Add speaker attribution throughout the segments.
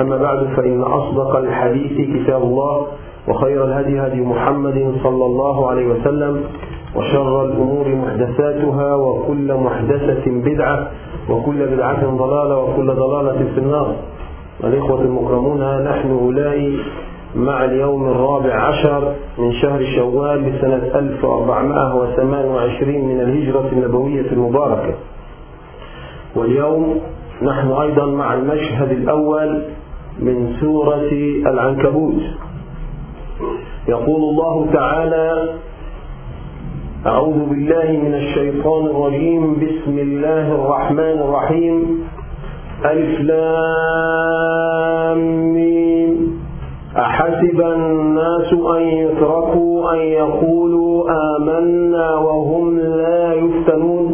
Speaker 1: أما بعد فإن أصدق الحديث كتاب الله وخير الهدي هدي محمد صلى الله عليه وسلم وشر الأمور محدثاتها وكل محدثة بدعة وكل بدعة ضلالة وكل ضلالة في النار. الإخوة المكرمون نحن أولئك مع اليوم الرابع عشر من شهر شوال لسنة 1428 من الهجرة النبوية المباركة. واليوم نحن أيضا مع المشهد الأول من سورة العنكبوت. يقول الله تعالى أعوذ بالله من الشيطان الرجيم. بسم الله الرحمن الرحيم. ألف لام أحسب الناس أن يتركوا أن يقولوا آمنا وهم لا يفتنون.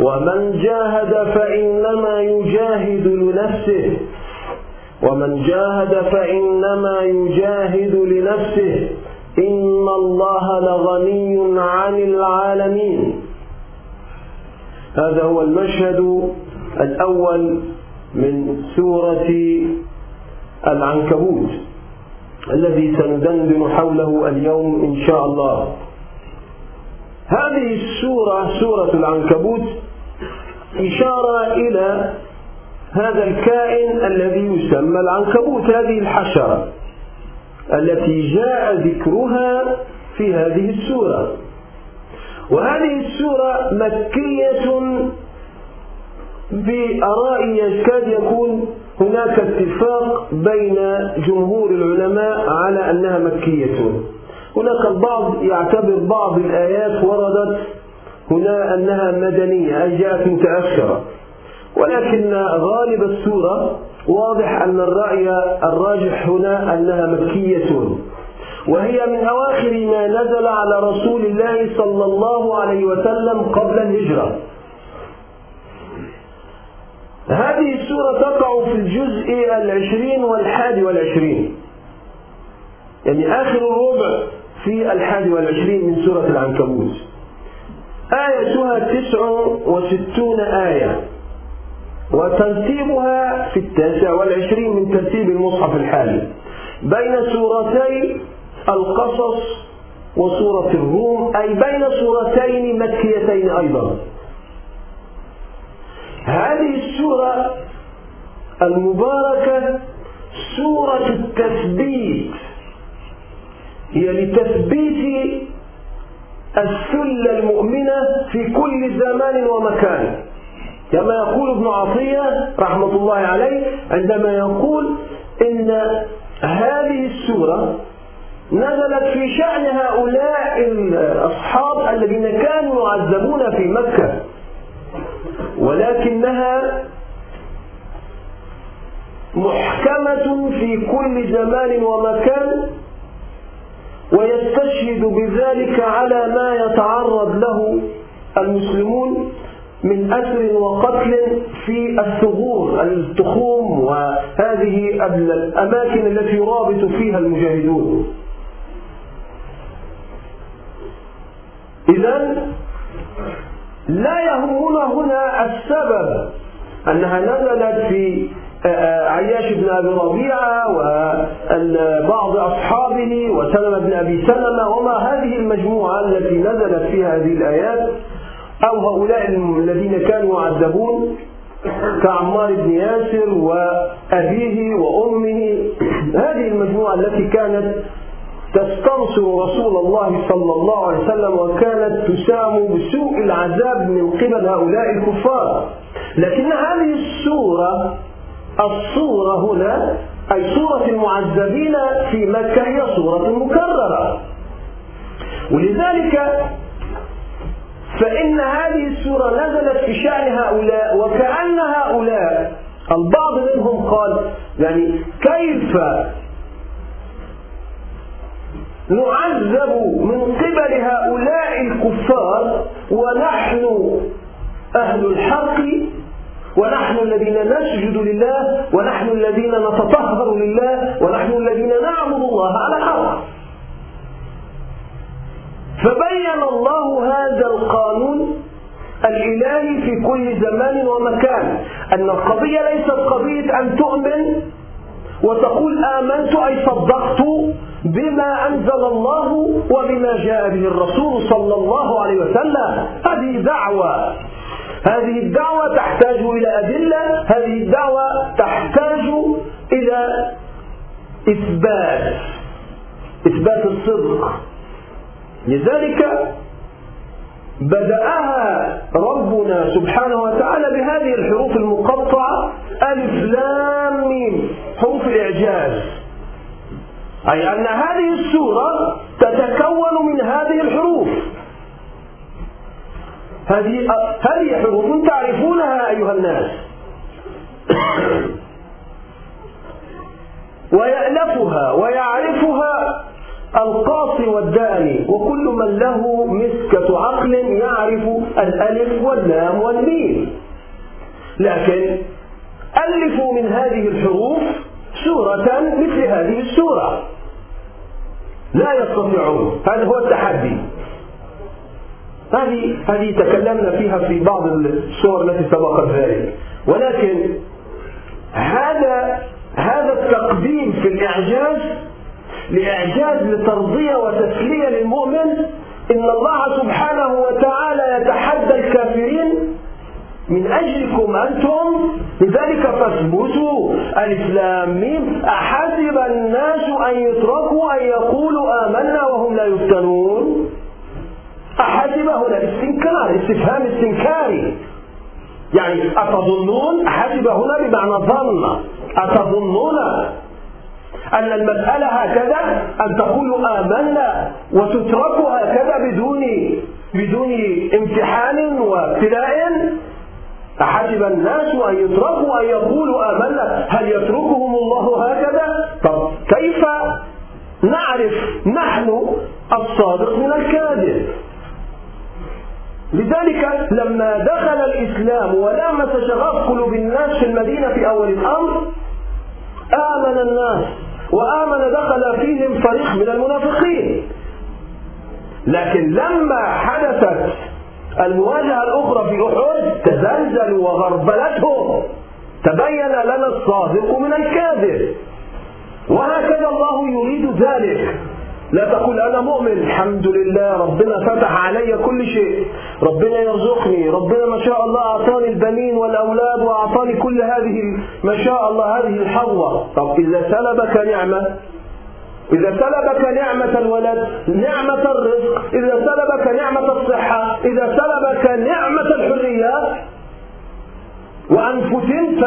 Speaker 1: ومن جاهد فإنما يجاهد لنفسه. ومن جاهد فإنما يجاهد لنفسه. إن الله لغني عن العالمين. هذا هو المشهد الأول من سورة العنكبوت الذي سندندن حوله اليوم إن شاء الله. هذه السورة سورة العنكبوت إشارة إلى هذا الكائن الذي يسمى العنكبوت هذه الحشرة التي جاء ذكرها في هذه السورة. وهذه السورة مكية بآرائي يكاد يكون هناك اتفاق بين جمهور العلماء على أنها مكية. هناك البعض يعتبر بعض الآيات وردت هنا أنها مدنية أي جاءت متأخرة. ولكن غالب السورة واضح أن الرأي الراجح هنا أنها مكية. وهي من أواخر ما نزل على رسول الله صلى الله عليه وسلم قبل الهجرة. هذه السورة تقع في الجزء العشرين والحادي والعشرين. يعني آخر الربع. في الحادي والعشرين من سورة العنكبوت. آيتها تسع وستون آية. وترتيبها في التاسع والعشرين من ترتيب المصحف الحالي. بين سورتي القصص وسورة الروم أي بين سورتين مكيتين أيضا. هذه السورة المباركة سورة التثبيت. هي لتثبيت السلة المؤمنة في كل زمان ومكان. كما يقول ابن عطية رحمة الله عليه عندما يقول إن هذه السورة نزلت في شأن هؤلاء الأصحاب الذين كانوا يعذبون في مكة ولكنها محكمة في كل زمان ومكان ويستشهد بذلك على ما يتعرض له المسلمون من أسر وقتل في الثغور التخوم وهذه الأماكن التي يرابط فيها المجاهدون. إذا لا يهمنا هنا السبب أنها نزلت في عياش بن أبي ربيعة وبعض أصحابه وسلمة بن أبي سلمة وما هذه المجموعة التي نزلت فيها هذه الآيات أو هؤلاء الذين كانوا يعذبون كعمار بن ياسر وأبيه وأمه. هذه المجموعة التي كانت تستنصر رسول الله صلى الله عليه وسلم وكانت تسام بسوء العذاب من قبل هؤلاء الكفار. لكن هذه السورة الصورة هنا أي صورة المعذبين في مكة هي صورة مكررة. ولذلك فإن هذه السورة نزلت في شأن هؤلاء وكأن هؤلاء البعض منهم قال يعني كيف نعذب من قبل هؤلاء الكفار ونحن أهل الحق ونحن الذين نسجد لله ونحن الذين نتطهر لله ونحن الذين نعبد الله على حق فبين الله هذا القانون الإلهي في كل زمان ومكان أن القضية ليست قضية أن تؤمن وتقول آمنت أي صدقت بما أنزل الله وبما جاء به الرسول صلى الله عليه وسلم. هذه دعوة. هذه الدعوة تحتاج إلى أدلة. هذه الدعوة تحتاج إلى إثبات إثبات الصدق. لذلك بدأها ربنا سبحانه وتعالى بهذه الحروف المقطعة. ألف لام ميم حروف الإعجاز. أي أن هذه السورة تتكون من هذه الحروف. هذه هذه حروف تعرفونها أيها الناس. ويألفها ويعرفها القاصي والداني وكل من له مسكة عقل يعرف الألف واللام والميم. لكن ألفوا من هذه الحروف سورة مثل هذه السورة. لا يستطيعون. هذا هو التحدي. هذه هذه تكلمنا فيها في بعض السور التي سبقت ذلك. ولكن هذا هذا التقديم في الإعجاز لإعجاز لترضية وتسلية للمؤمن إن الله سبحانه وتعالى يتحدى الكافرين من أجلكم أنتم. لذلك فاثبتوا الإسلام. مين أحسب الناس أن يتركوا أن يقولوا آمنا وهم لا يفتنون. أحسب هنا استنكار استفهام استنكاري يعني أتظنون أحسب هنا بمعنى ظن. أتظنون أن المسألة هكذا؟ أن تقولوا آمنا وتتركوا هكذا بدون بدون امتحان وابتلاء أحسب الناس أن يتركوا أن يقولوا آمنا. هل يتركهم الله هكذا؟ طب كيف نعرف نحن الصادق من الكاذب؟ لذلك لما دخل الإسلام ولامس شغاف قلوب الناس في المدينة في أول الأمر آمن الناس وآمن دخل فيهم فريق من المنافقين. لكن لما حدثت المواجهة الأخرى في أحد تزلزلوا وغربلتهم. تبين لنا الصادق من الكاذب. وهكذا الله يريد ذلك. لا تقول أنا مؤمن. الحمد لله ربنا فتح علي كل شيء. ربنا يرزقني. ربنا ما شاء الله أعطاني البنين والأولاد وأعطاني كل هذه ما شاء الله هذه الحظوة طب إذا سلبك نعمة؟ إذا سلبك نعمة الولد نعمة الرزق. إذا سلبك نعمة الصحة إذا سلبك نعمة الحرية. وأن فتنت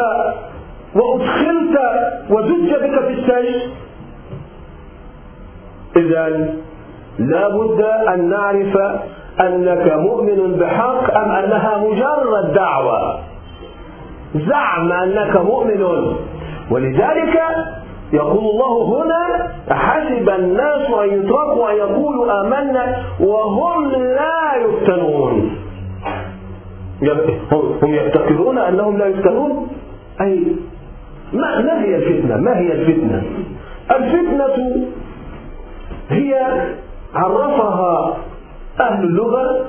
Speaker 1: وأدخلت وزج بك في السجن. إذا لا بد أن نعرف أنك مؤمن بحق أم أنها مجرد دعوة. زعم أنك مؤمن. ولذلك يقول الله هنا حسب الناس أن يتركوا أن يقولوا آمنا وهم لا يفتنون. هم يعتقدون أنهم لا يفتنون؟ أي ما, ما هي الفتنة؟ ما هي الفتنة؟ الفتنة هي عرفها أهل اللغة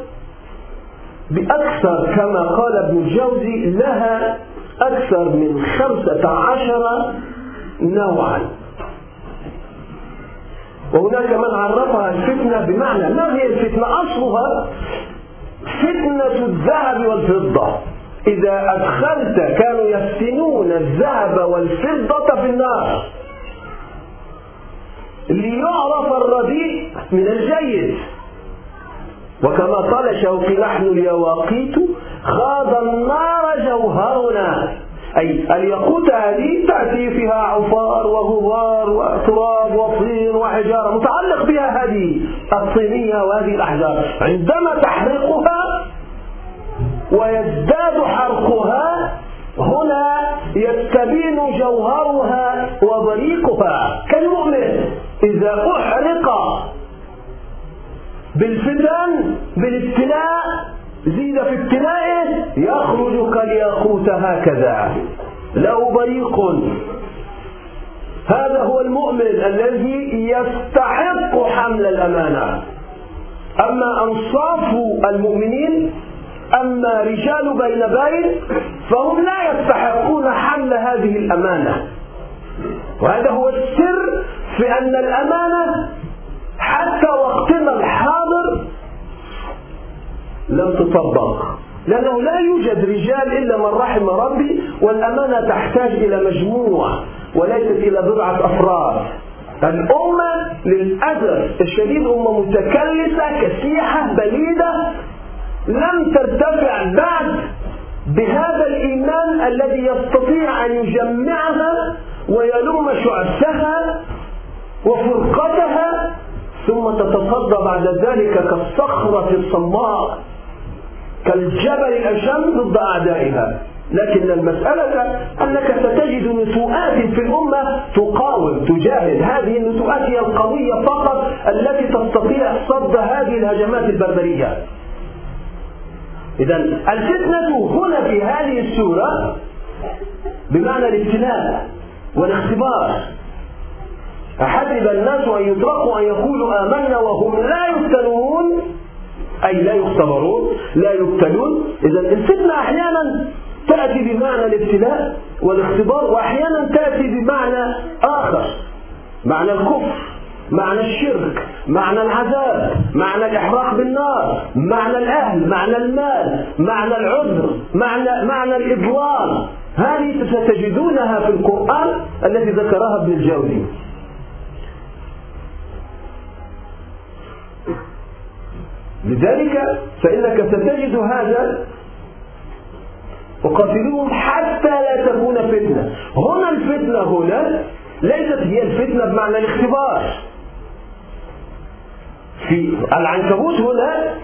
Speaker 1: بأكثر كما قال ابن الجوزي لها أكثر من خمسة عشر نوعا. وهناك من عرفها الفتنة بمعنى ما هي الفتنة؟ أصلها فتنة الذهب والفضة. إذا أدخلت كانوا يفتنون الذهب والفضة في النار. ليعرف الرديء من الجيد. وكما قال شوقي نحن اليواقيت خاض النار جوهرنا. أي الياقوت هذه تأتي فيها عفار وغبار وتراب وطين وحجارة متعلق بها هذه الطينية وهذه الأحجار. عندما تحرقها ويزداد حرقها هنا يستبين جوهرها وبريقها كالمؤمن إذا أحرق بالفتن بالابتلاء زيد في ابتلائه يخرج كالياقوت هكذا. له بريق هذا هو المؤمن الذي يستحق حمل الأمانة. أما أنصاف المؤمنين أما رجال بين بين فهم لا يستحقون حمل هذه الأمانة. وهذا هو السر في أن الأمانة حتى وقتنا الحاضر لم تطبق. لأنه لا يوجد رجال إلا من رحم ربي والأمانة تحتاج إلى مجموعة وليست إلى بضعة أفراد. الأمة للأسف الشديد أمة متكلسة كسيحة بليدة لم ترتفع بعد بهذا الإيمان الذي يستطيع أن يجمعها ويلم شعثها وفرقتها ثم تتصدى بعد ذلك كالصخرة الصماء كالجبل الأشم ضد أعدائها. لكن المسألة أنك ستجد نتوءات في الأمة تقاوم تجاهد. هذه النتوءات هي القوية فقط التي تستطيع صد هذه الهجمات البربرية. إذا الفتنة هنا في هذه السورة بمعنى الابتلاء والاختبار. أحسب الناس أن يتركوا أن يقولوا آمنا وهم لا يفتنون أي لا يختبرون لا يبتلون. إذا الفتنة أحيانا تأتي بمعنى الابتلاء والاختبار وأحيانا تأتي بمعنى آخر معنى الكفر. معنى الشرك معنى العذاب معنى الإحراق بالنار معنى الأهل معنى المال معنى العذر معنى, معنى الإضلال. هذه ستجدونها في القرآن الذي ذكرها ابن الجوزي. لذلك فإنك ستجد هذا وقاتلوهم حتى لا تكون فتنة. هنا الفتنة هنا ليست هي الفتنة بمعنى الاختبار. في العنكبوت هنا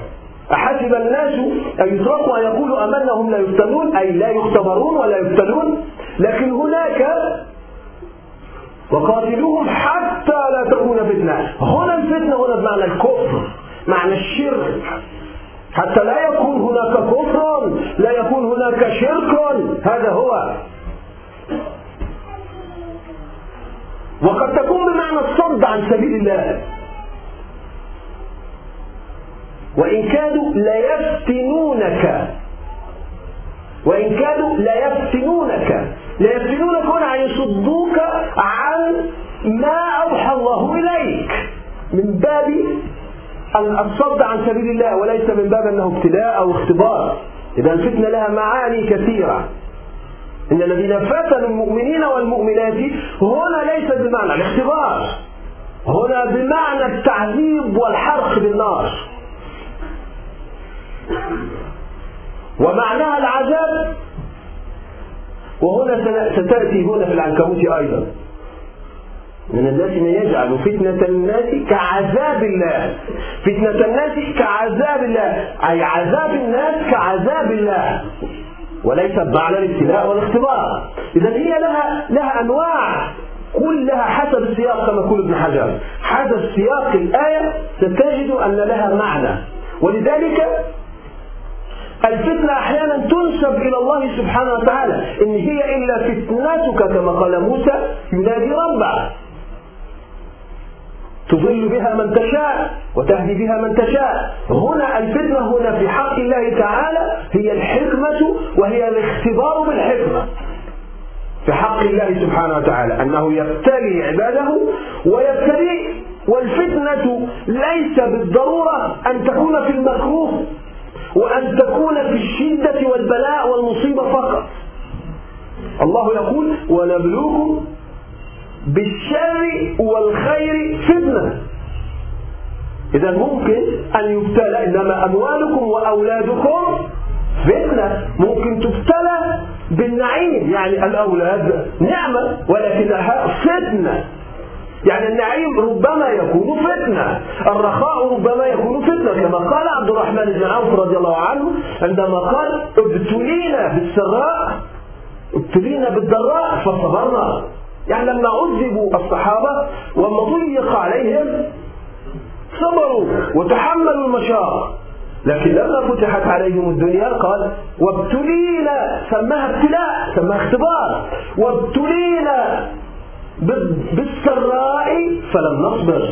Speaker 1: أحسب الناس أن يتركوا أن يقولوا أمنا هم لا يفتنون أي لا يختبرون ولا يفتنون لكن هناك وقاتلوهم حتى لا تكون فتنة. هنا الفتنة هنا بمعنى الكفر معنى الشرك. حتى لا يكون هناك كفر لا يكون هناك شرك. هذا هو. وقد تكون بمعنى الصد عن سبيل الله. وإن كادوا ليفتنونك. وإن كادوا ليفتنونك. ليفتنونك هنا يصدوك عن ما أوحى الله إليك. من باب الصد عن سبيل الله وليس من باب أنه ابتلاء أو اختبار. إذا الفتنة لها معاني كثيرة. إن الذين فتنوا المؤمنين والمؤمنات هنا ليس بمعنى الاختبار. هنا بمعنى التعذيب والحرق بالنار. ومعناها العذاب. وهنا ستأتي هنا في العنكبوت أيضا. من الناس من يجعل فتنة الناس كعذاب الله. فتنة الناس كعذاب الله. أي عذاب الناس كعذاب الله. وليست معنى الابتلاء والاختبار. إذا هي لها لها أنواع. كلها حسب السياق كما يقول ابن حجر. حسب سياق الآية ستجد أن لها معنى. ولذلك الفتنة أحيانا تنسب إلى الله سبحانه وتعالى إن هي إلا فتنتك كما قال موسى ينادي ربه تضل بها من تشاء وتهدي بها من تشاء. هنا الفتنة هنا في حق الله تعالى هي الحكمة وهي الاختبار بالحكمة. في حق الله سبحانه وتعالى أنه يبتلي عباده ويبتلي والفتنة ليس بالضرورة أن تكون في المكروه. وأن تكون في الشدة والبلاء والمصيبة فقط. الله يقول ونبلوكم بالشر والخير فتنة. إذا ممكن أن يبتلى إنما أموالكم وأولادكم فتنة. ممكن تبتلى بالنعيم يعني الأولاد نعمة ولكنها فتنة. يعني النعيم ربما يكون فتنة الرخاء ربما يكون فتنة كما قال عبد الرحمن بن عوف رضي الله عنه عندما قال ابتلينا بالسراء ابتلينا بالضراء فصبرنا يعني لما عذبوا الصحابة وما ضيق عليهم صبروا وتحملوا المشاق. لكن لما فتحت عليهم الدنيا قال وابتلينا سماها ابتلاء سماها اختبار. وابتلينا بالسراء فلم نصبر.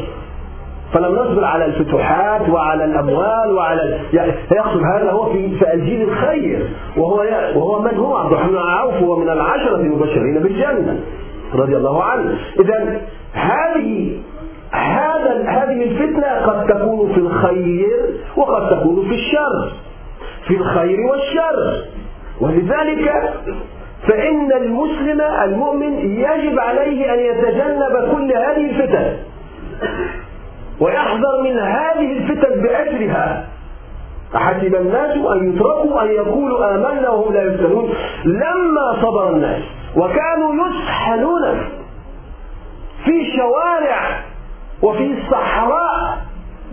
Speaker 1: فلم نصبر على الفتوحات وعلى الأموال وعلى يعني يقصد هذا هو في الجيل الخير. وهو وهو من هو؟ عبد الرحمن عوف هو من العشرة المبشرين بالجنة رضي الله عنه. اذا هذه هذا هذه الفتنة قد تكون في الخير وقد تكون في الشر. في الخير والشر. ولذلك فإن المسلم المؤمن يجب عليه أن يتجنب كل هذه الفتن ويحذر من هذه الفتن بأسرها أحسب الناس أن يتركوا أن يقولوا آمنا وهم لا يفتنون. لما صبر الناس وكانوا يسحلون في شوارع وفي صحراء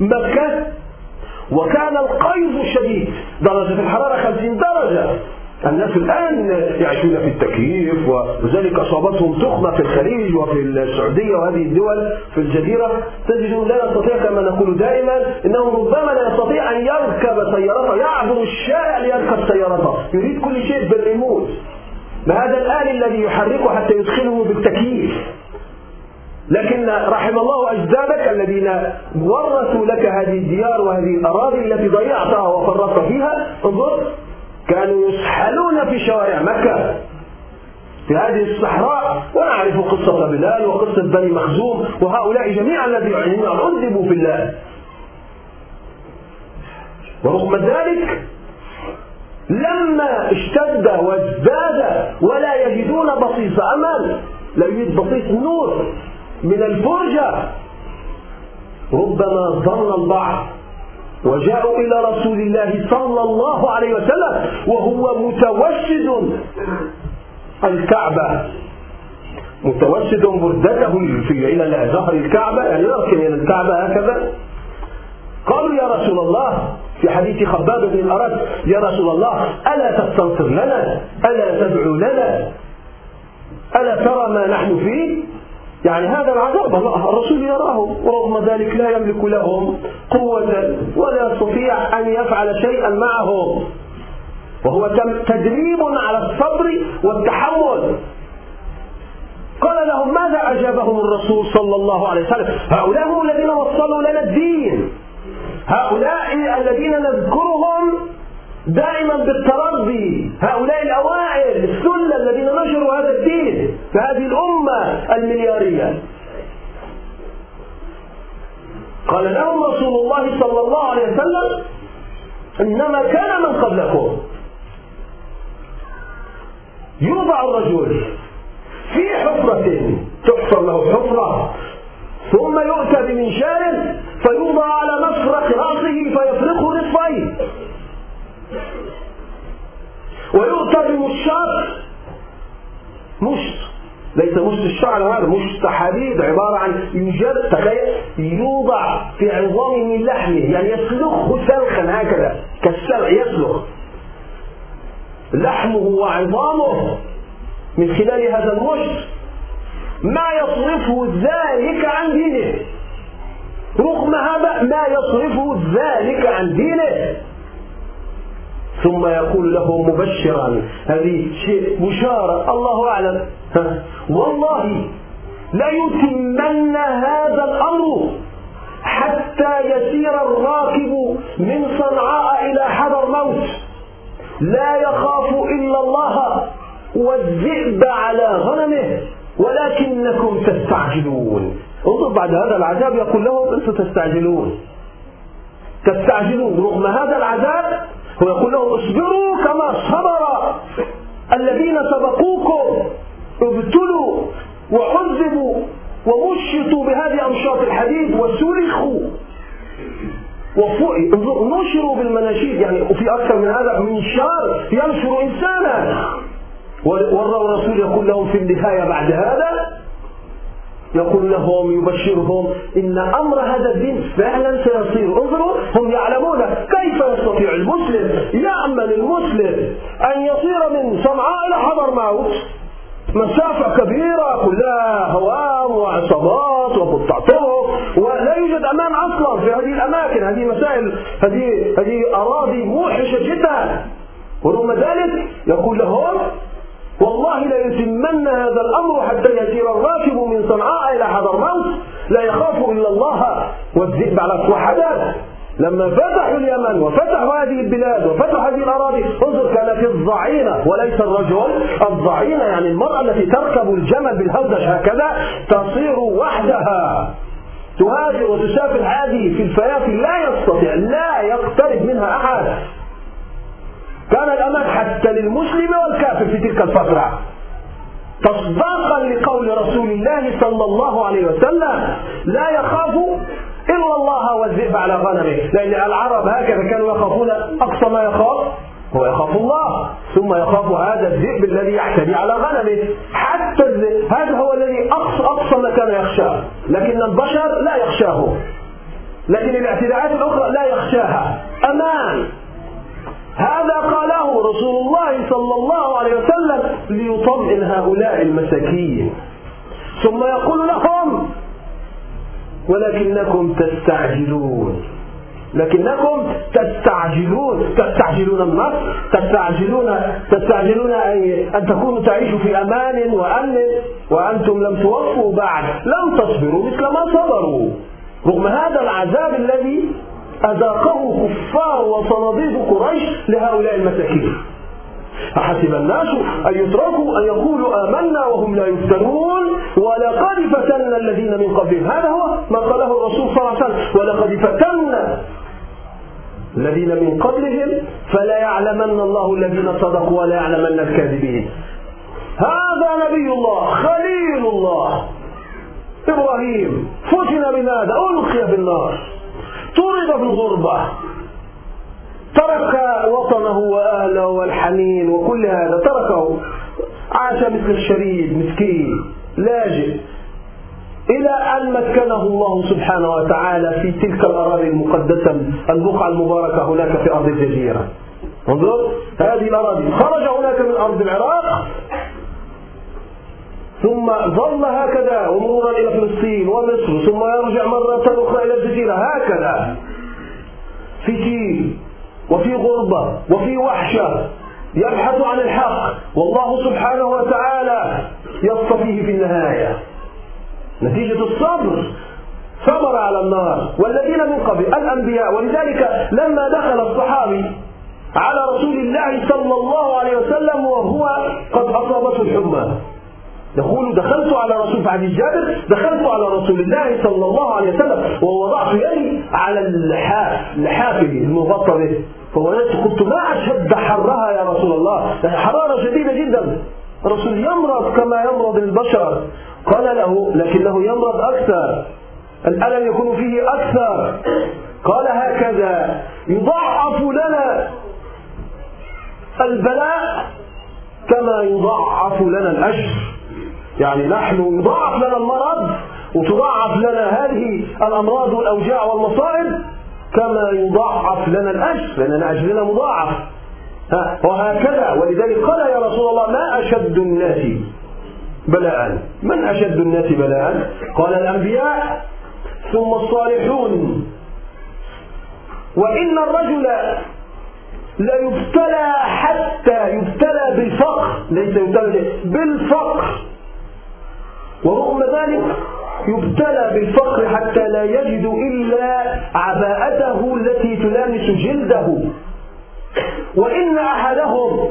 Speaker 1: مكة وكان القيظ شديد. درجة الحرارة 50 درجة. الناس الآن يعيشون في التكييف وذلك أصابتهم تخمة في الخليج وفي السعودية وهذه الدول في الجزيرة. تجدون لا يستطيع كما نقول دائما إنه ربما لا يستطيع أن يركب سيارته يعبر الشارع ليركب سيارته. يريد كل شيء بالريموت. بهذا الآن الذي يحركه حتى يدخله بالتكييف. لكن رحم الله أجدادك الذين ورثوا لك هذه الديار وهذه الأراضي التي ضيعتها وفرطت فيها. انظر. كانوا يسحلون في شوارع مكة في هذه الصحراء ونعرف قصة بلال وقصة بني مخزوم وهؤلاء جميعا الذين عذبوا في الله. ورغم ذلك لما اشتد وازداد ولا يجدون بصيص أمل لا يوجد بصيص نور من الفرجه ربما ظن البعض وجاءوا إلى رسول الله صلى الله عليه وسلم وهو متوسد الكعبة. متوسد بردته إلى ظهر الكعبة. يعني يركن إلى الكعبة هكذا؟ قالوا يا رسول الله في حديث خباب بن الأرد يا رسول الله ألا تستنصر لنا؟ ألا تدعو لنا؟ ألا ترى ما نحن فيه؟ يعني هذا العذاب الرسول يراه ورغم ذلك لا يملك لهم قوة ولا يستطيع أن يفعل شيئا معهم. وهو تدريب على الصبر والتحمل. قال لهم ماذا أجابهم الرسول صلى الله عليه وسلم؟ هؤلاء هم الذين وصلوا لنا الدين. هؤلاء الذين نذكرهم دائما بالتربي. هؤلاء الأوائل السلة الذين نشروا هذا الدين في هذه الأمة المليارية. قال لهم رسول الله صلى الله عليه وسلم إنما كان من قبلكم. يوضع الرجل في حفرة تحفر له حفرة ثم يؤتى بمنشار فيوضع على مفرق رأسه فيفرقه نصفين ويؤتى بمشاط مشط ليس مشط الشعر هذا مشط حديد عبارة عن يوجد تخيل يوضع في عظام من لحمه يعني يسلخه سلخا هكذا كالسلع يسلخ. لحمه وعظامه من خلال هذا المشط ما يصرفه ذلك عن دينه. رغم هذا ما يصرفه ذلك عن دينه. ثم يقول له مبشرا هذه شيء بشارة الله أعلم. والله ليتمن هذا الأمر حتى يسير الراكب من صنعاء إلى حضر موت. لا يخاف إلا الله والذئب على غنمه ولكنكم تستعجلون. انظر بعد هذا العذاب يقول لهم أنتم تستعجلون. تستعجلون رغم هذا العذاب هو يقول لهم اصبروا كما صبر الذين سبقوكم. ابتلوا وعذبوا ومشطوا بهذه أمشاط الحديد وسلخوا نشروا بالمناشيد يعني وفي أكثر من هذا من شار ينشر إنسانا. والرسول يقول لهم في النهاية بعد هذا يقول لهم يبشرهم إن أمر هذا الدين فعلا سيصير. انظروا هم يعلمون كيف يستطيع المسلم يأمل المسلم أن يصير من صنعاء إلى حضر موت. مسافة كبيرة كلها هوام وعصابات وقطع طرق ولا يوجد أمان أصلا في هذه الأماكن. هذه مسائل هذه هذه أراضي موحشة جدا. ورغم ذلك يقول لهم والله لا يتمن هذا الأمر حتى يسير الراكب من صنعاء حضرموت لا يخاف إلا الله. والذئب على وحدث لما فتحوا اليمن وفتحوا هذه البلاد وفتحوا هذه الأراضي انظر كانت الضعينة وليس الرجل الضعينة يعني المرأة التي تركب الجمل بالهودج هكذا تصير وحدها. تهاجر وتسافر هذه في الفيافي لا يستطيع لا يقترب منها أحد. كان الأمان حتى للمسلم والكافر في تلك الفترة. تصداقا لقول رسول الله صلى الله عليه وسلم لا يخاف إلا الله والذئب على غنمه. لأن العرب هكذا كانوا يخافون أقصى ما يخاف هو يخاف الله ثم يخاف هذا الذئب الذي يعتدي على غنمه. حتى الذئب هذا هو الذي أقصى, أقصى ما كان يخشاه. لكن البشر لا يخشاه. لكن الاعتداءات الأخرى لا يخشاها. أمان. هذا قاله رسول الله صلى الله عليه وسلم ليطمئن هؤلاء المساكين. ثم يقول لهم ولكنكم تستعجلون. لكنكم تستعجلون. تستعجلون النصر تستعجلون تستعجلون أن تكونوا تعيشوا في أمان وأمن وأنتم لم توفوا بعد. لم تصبروا مثل ما صبروا. رغم هذا العذاب الذي أذاقه كفار وصناديد قريش لهؤلاء المساكين. أحسب الناس أن يتركوا أن يقولوا آمنا وهم لا يفتنون؟ ولقد فتنا الذين من قبلهم. هذا هو ما قاله الرسول صلى الله عليه وسلم. ولقد فتنا الذين من قبلهم فلا يعلمن الله الذين صدقوا ولا يعلمن الكاذبين. هذا نبي الله خليل الله. إبراهيم فتن بماذا ألقي في النار. طرد في الغربة. ترك وطنه وأهله والحنين وكل هذا تركه. عاش مثل الشريد مسكين لاجئ. إلى أن مكنه الله سبحانه وتعالى في تلك الأراضي المقدسة البقعة المباركة هناك في أرض الجزيرة. انظر هذه الأراضي. خرج هناك من أرض العراق. ثم ظل هكذا ومرورا إلى فلسطين ومصر ثم يرجع مرة أخرى إلى الجزيرة هكذا. في جيل وفي غربة وفي وحشة يبحث عن الحق والله سبحانه وتعالى يصطفيه في النهاية. نتيجة الصبر. صبر على النار. والذين من قبل الأنبياء. ولذلك لما دخل الصحابي على رسول الله صلى الله عليه وسلم وهو قد أصابته الحمى يقول دخلت على رسول في جابر دخلت على رسول الله صلى الله عليه وسلم ووضعت يدي على اللحاف لحافه المغطى به. فوجدت قلت ما أشد حرها يا رسول الله؟ يعني حرارة شديدة جدا. الرسول يمرض كما يمرض البشر. قال له لكنه يمرض أكثر. الألم يكون فيه أكثر. قال هكذا. يضعف لنا البلاء كما يضعف لنا الأجر. يعني نحن يضاعف لنا المرض وتضاعف لنا هذه الأمراض والأوجاع والمصائب كما يضاعف لنا الأجر لأن أجرنا مضاعف. وهكذا. ولذلك قال يا رسول الله ما أشد الناس بلاء؟ من أشد الناس بلاء؟ قال الأنبياء. ثم الصالحون. وإن الرجل ليبتلى حتى يبتلى بالفقر. ليس يبتلى بالفقر. ورغم ذلك يبتلى بالفقر حتى لا يجد إلا عباءته التي تلامس جلده. وإن أحدهم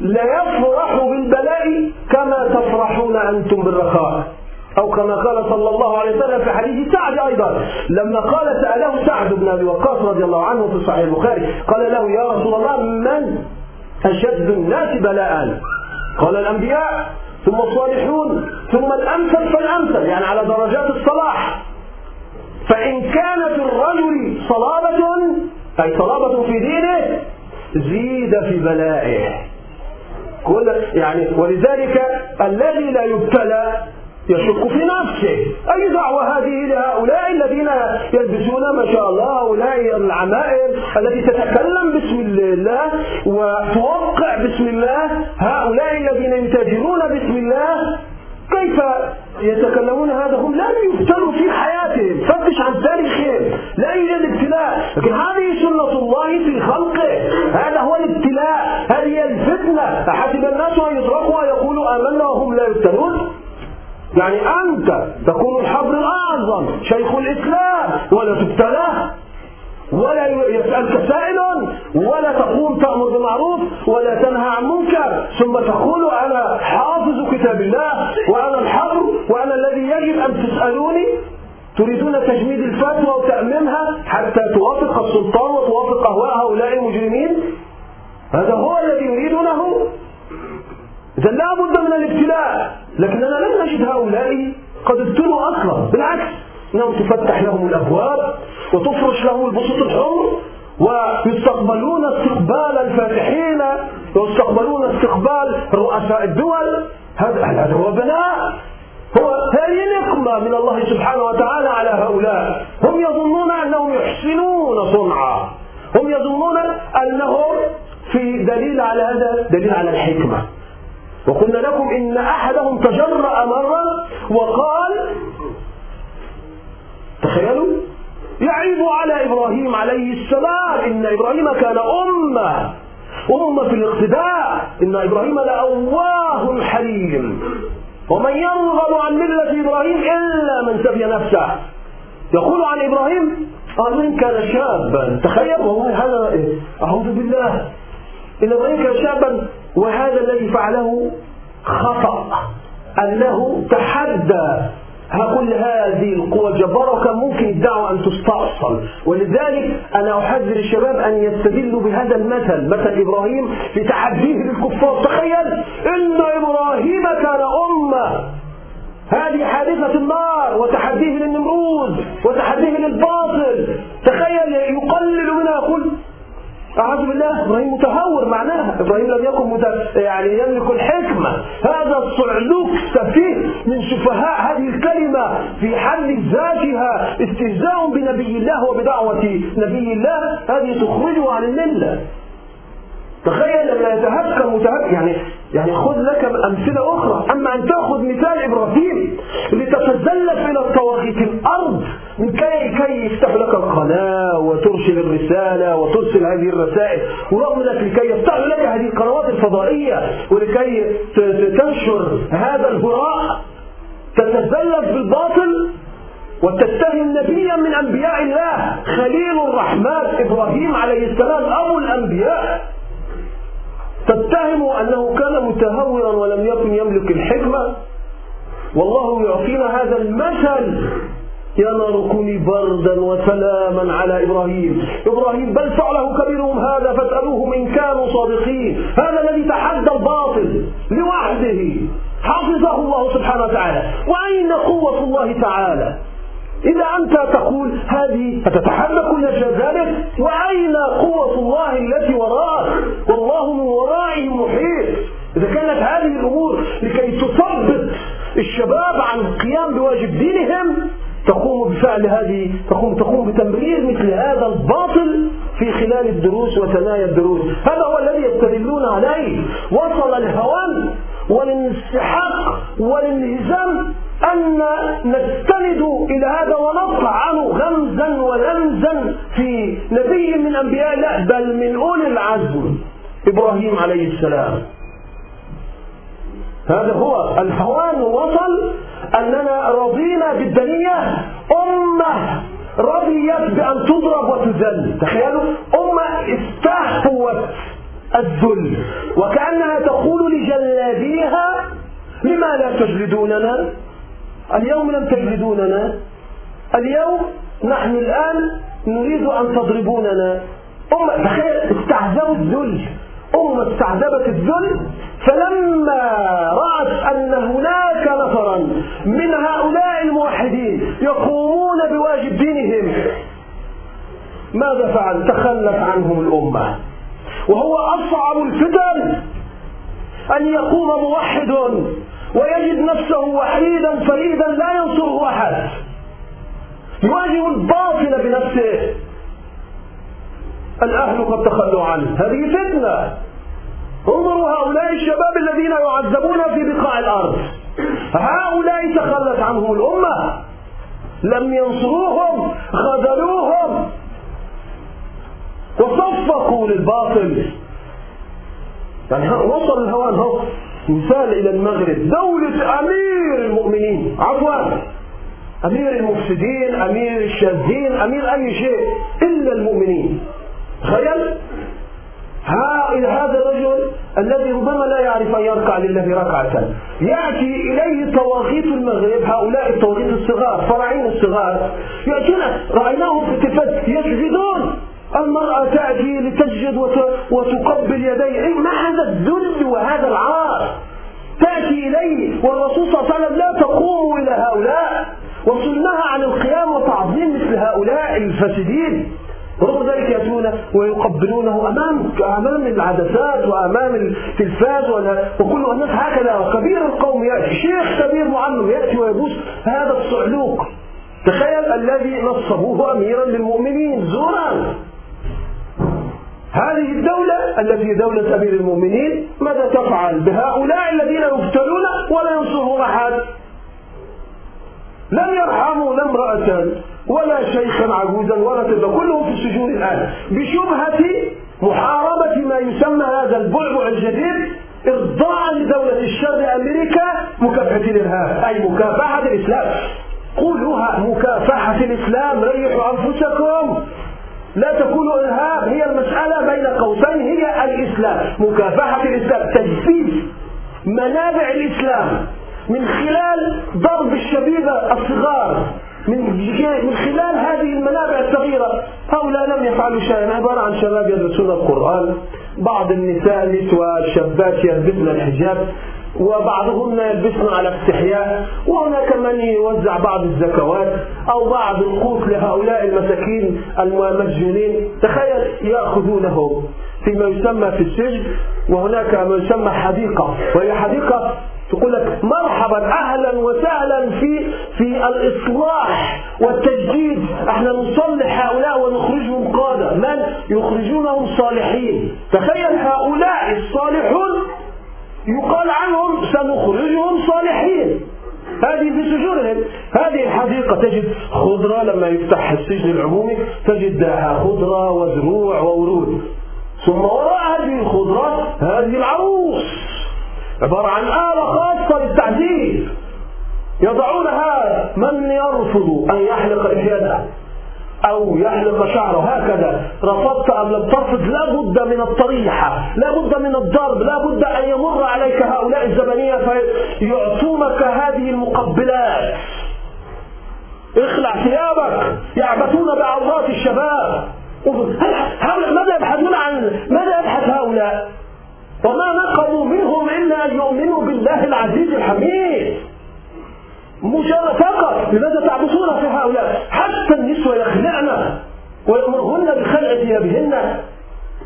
Speaker 1: ليفرح بالبلاء كما تفرحون أنتم بالرخاء. أو كما قال صلى الله عليه وسلم في حديث سعد أيضا لما قال سأله سعد بن أبي وقاص رضي الله عنه في صحيح البخاري قال له يا رسول الله من أشد الناس بلاء؟ قال الأنبياء ثم الصالحون ثم الأمثل فالأمثل يعني على درجات الصلاح. فإن كانت الرجل صلابة أي صلابة في دينه زيد في بلائه. كل يعني ولذلك الذي لا يبتلى يشك في نفسه. أي دعوة هذه لهؤلاء الذين يلبسون ما شاء الله هؤلاء العمائر التي تتكلم باسم الله وتوقع باسم الله. هؤلاء الذين يتاجرون باسم الله كيف يتكلمون هذا؟ هم لم يفتروا في حياتهم. فتش عن تاريخهم. لا يوجد ابتلاء لكن هذه سنة الله في خلقه. هذا هو الابتلاء. هذه الفتنة. أحسب الناس أن يتركوا ويقولوا آمنا وهم لا يفتنون. يعني أنت تكون الحبر الأعظم شيخ الإسلام ولا تبتلى ولا يسألك سائل ولا تقوم تأمر بالمعروف ولا تنهى عن منكر ثم تقول أنا حافظ كتاب الله وأنا الحبر وأنا الذي يجب أن تسألوني. تريدون تجميد الفتوى وتأميمها حتى توافق السلطان وتوافق أهواء هؤلاء المجرمين؟ هذا هو الذي يريدونه؟ إذا لا بد من الابتلاء. لكننا لم نجد هؤلاء قد ابتلوا أصلا. بالعكس إنهم تفتح لهم الأبواب وتفرش لهم البسط الحمر ويستقبلون استقبال الفاتحين ويستقبلون استقبال رؤساء الدول. هذا هذا هو بلاء؟ هو هذه نقمة من الله سبحانه وتعالى على هؤلاء. هم يظنون أنهم يحسنون صنعا. هم يظنون أنهم في دليل على هذا دليل على الحكمة. وقلنا لكم إن أحدهم تجرأ مرة وقال تخيلوا يعيب على إبراهيم عليه السلام إن إبراهيم كان أمة أمة في الاقتداء إن إبراهيم لأواه حليم ومن يرغب عن ملة إبراهيم إلا من سبي نفسه يقول عن إبراهيم إن كان شابا تخيل والله هذا إيه؟ أعوذ بالله إن إبراهيم كان شابا وهذا الذي فعله خطأ أنه تحدى. كل هذه القوى وكان ممكن الدعوة أن تستأصل. ولذلك أنا أحذر الشباب أن يستدلوا بهذا المثل مثل إبراهيم في تحديه للكفار. تخيل إن إبراهيم كان أمة. هذه حادثة النار وتحديه للنمرود وتحديه للباطل. تخيل يقلل منها يقول أعوذ بالله. إبراهيم متهور معناها. إبراهيم لم يكن مت... يعني يملك الحكمة. هذا الصعلوك سفيه من سفهاء هذه الكلمة في حد ذاتها. استهزاء بنبي الله وبدعوة نبي الله. هذه تخرجه عن الملة. تخيل لما يتهكم متهكم يعني يعني خذ لك أمثلة أخرى. أما أن تأخذ مثال إبراهيم لتتزلف إلى الطواغيت الأرض من كي كي يفتح لك القناة وترسل الرسالة وترسل هذه الرسائل. ورغم ذلك لكي يفتح لك هذه القنوات الفضائية ولكي تنشر هذا الهراء تتزلف بالباطل وتتهم نبيا من أنبياء الله. خليل الرحمن إبراهيم عليه السلام أبو الأنبياء. تتهم أنه كان متهورا ولم يكن يملك الحكمة؟ والله يعطينا هذا المثل. يا نار كوني بردا وسلاما على إبراهيم. إبراهيم بل فعله كبيرهم هذا فاسألوهم إن كانوا صادقين. هذا الذي تحدى الباطل لوحده. حفظه الله سبحانه وتعالى. وأين قوة الله تعالى؟ إذا أنت تقول هذه فتتحدى كل ذلك وأين قوة الله التي وراءك؟ والله من ورائه محيط إذا كانت هذه الأمور لكي تثبت الشباب عن القيام بواجب دينهم تقوم بفعل هذه تقوم تقوم بتمرير مثل هذا الباطل في خلال الدروس وثنايا الدروس. هذا هو الذي يستدلون عليه. وصل الهوان والانسحاق والانهزام أن نستند إلى هذا ونطلع عنه غمزا ولمزا في نبي من أنبياء الله بل من أولي العزم. إبراهيم عليه السلام. هذا هو الهوان وصل أننا رضينا بالدنية أمة رضيت بأن تضرب وتذل. تخيلوا أمة استهوت الذل. وكأنها تقول لجلابيها لما لا تجلدوننا؟ اليوم لم تجلدوننا. اليوم نحن الآن نريد أن تضربوننا. أمة تخيل استعذبوا الذل أمة استعذبت الذل فلما رأت أن هناك نفرا من هؤلاء الموحدين يقومون بواجب دينهم ماذا فعل؟ تخلف عنهم الأمة. وهو أصعب الفتن أن يقوم موحد ويجد نفسه وحيدا فريدا لا ينصره أحد. يواجه الباطل بنفسه. الأهل قد تخلوا عنه. هذه فتنة. انظروا هؤلاء الشباب الذين يعذبون في بقاع الأرض. هؤلاء تخلت عنهم الأمة. لم ينصروهم خذلوهم. وصفقوا للباطل. يعني وصل الهوان هو مثال إلى المغرب. دولة أمير المؤمنين. عفوا. أمير المفسدين أمير الشاذين أمير أي شيء إلا المؤمنين. تخيل. هذا الرجل الذي ربما لا يعرف أن يركع لله ركعة. يأتي إليه طواغيت المغرب هؤلاء الطواغيت الصغار فرعين الصغار يأتون رأيناهم في التلفاز يسجدون المرأة تأتي لتسجد وتقبل يديه ما هذا الذل وهذا العار؟ تأتي إليه والرسول صلى الله عليه وسلم لا تقوم إلى هؤلاء. وصلناها عن القيام وتعظيم مثل هؤلاء الفاسدين. ورغم ذلك يأتون ويقبلونه أمام أمام العدسات وأمام التلفاز وكل الناس هكذا. كبير القوم يأتي. شيخ كبير معلم يأتي ويبوس هذا الصعلوك تخيل الذي نصبوه أميرا للمؤمنين. زورا! هذه الدولة التي دولة أمير المؤمنين ماذا تفعل؟ بهؤلاء الذين يبتلون ولا ينصرون أحد. لم يرحموا لا امرأة ولا شيخا عجوزا ولا طفلا كلهم في السجون الآن. بشبهة محاربة ما يسمى هذا البعبع الجديد إرضاء لدولة الشر أمريكا مكافحة الإرهاب أي مكافحة الإسلام. قولوها مكافحة الإسلام ريحوا أنفسكم. لا تكون إرهاب هي المسألة بين قوسين هي الإسلام. مكافحة الإسلام تجديد منابع الإسلام من خلال ضرب الشبيبة الصغار من خلال هذه المنابع الصغيرة. هؤلاء لم يفعلوا شيئا. عبارة عن شباب يدرسون القرآن. بعض النساء النسوة الشابات يلبسن الحجاب. وبعضهن يلبسن على استحياء. وهناك من يوزع بعض الزكوات أو بعض القوت لهؤلاء المساكين المسجونين تخيل يأخذونه فيما يسمى في السجن وهناك ما يسمى حديقة. وهي حديقة تقول لك مرحبا أهلا وسهلا في في الإصلاح والتجديد. إحنا نصلح هؤلاء ونخرجهم قادة. من؟ يخرجونهم صالحين. تخيل هؤلاء الصالحون يقال عنهم سنخرجهم صالحين. هذه في سجونهم. هذه الحديقة تجد خضرة لما يفتح السجن العمومي تجد خضرة وزروع وورود. ثم وراء هذه الخضرة هذه العروس. عبارة عن آلة خاصة للتعذيب يضعونها من يرفض أن يحلق لحيته أو يحلق شعره. هكذا. رفضت أم لم ترفض؟ لا بد من الطريحة. لا بد من الضرب. لا بد أن يمر عليك هؤلاء الزمنية فيعطونك هذه المقبلات. اخلع ثيابك. يعبثون بعورات الشباب. ماذا يبحثون عن ماذا يبحث هؤلاء؟ وما نقموا منهم إلا أن يؤمنوا بالله العزيز الحميد. مجرد فقط لماذا تعبثون في هؤلاء؟ حتى النسوة يخلعن ويأمرهن بخلع ثيابهن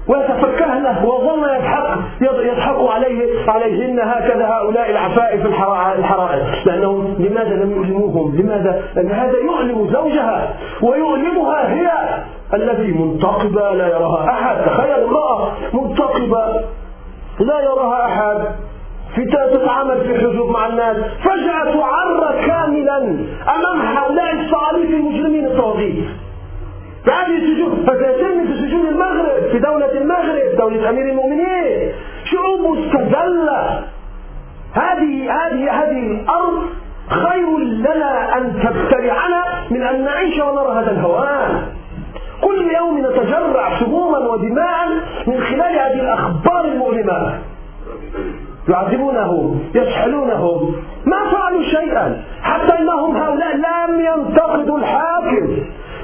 Speaker 1: ويتفكهن وظن يضحك يضحك عليه عليهن هكذا هؤلاء العفائف الحرائر. لأنهم لماذا لم يؤلموهم؟ لماذا؟ لأن هذا يؤلم زوجها ويؤلمها هي الذي منتقبة لا يراها أحد تخيل امرأة منتقبة لا يراها أحد. في تتعامل في حجوب مع الناس. فجأة تعرى كاملا أمام هؤلاء الصعاليف المجرمين الطواغيت فهذه السجون فسيتم في سجون المغرب في دولة المغرب دولة أمير المؤمنين. شعوب مستذلة هذه هذه هذه الأرض خير لنا أن تبتلعنا من أن نعيش ونرى هذا الهوان كل يوم نتجرع سموما ودماء من خلال هذه الأخبار المؤلمة. يعذبونهم يسحلونهم. ما فعلوا شيئا حتى أنهم هؤلاء لم ينتقدوا الحاكم.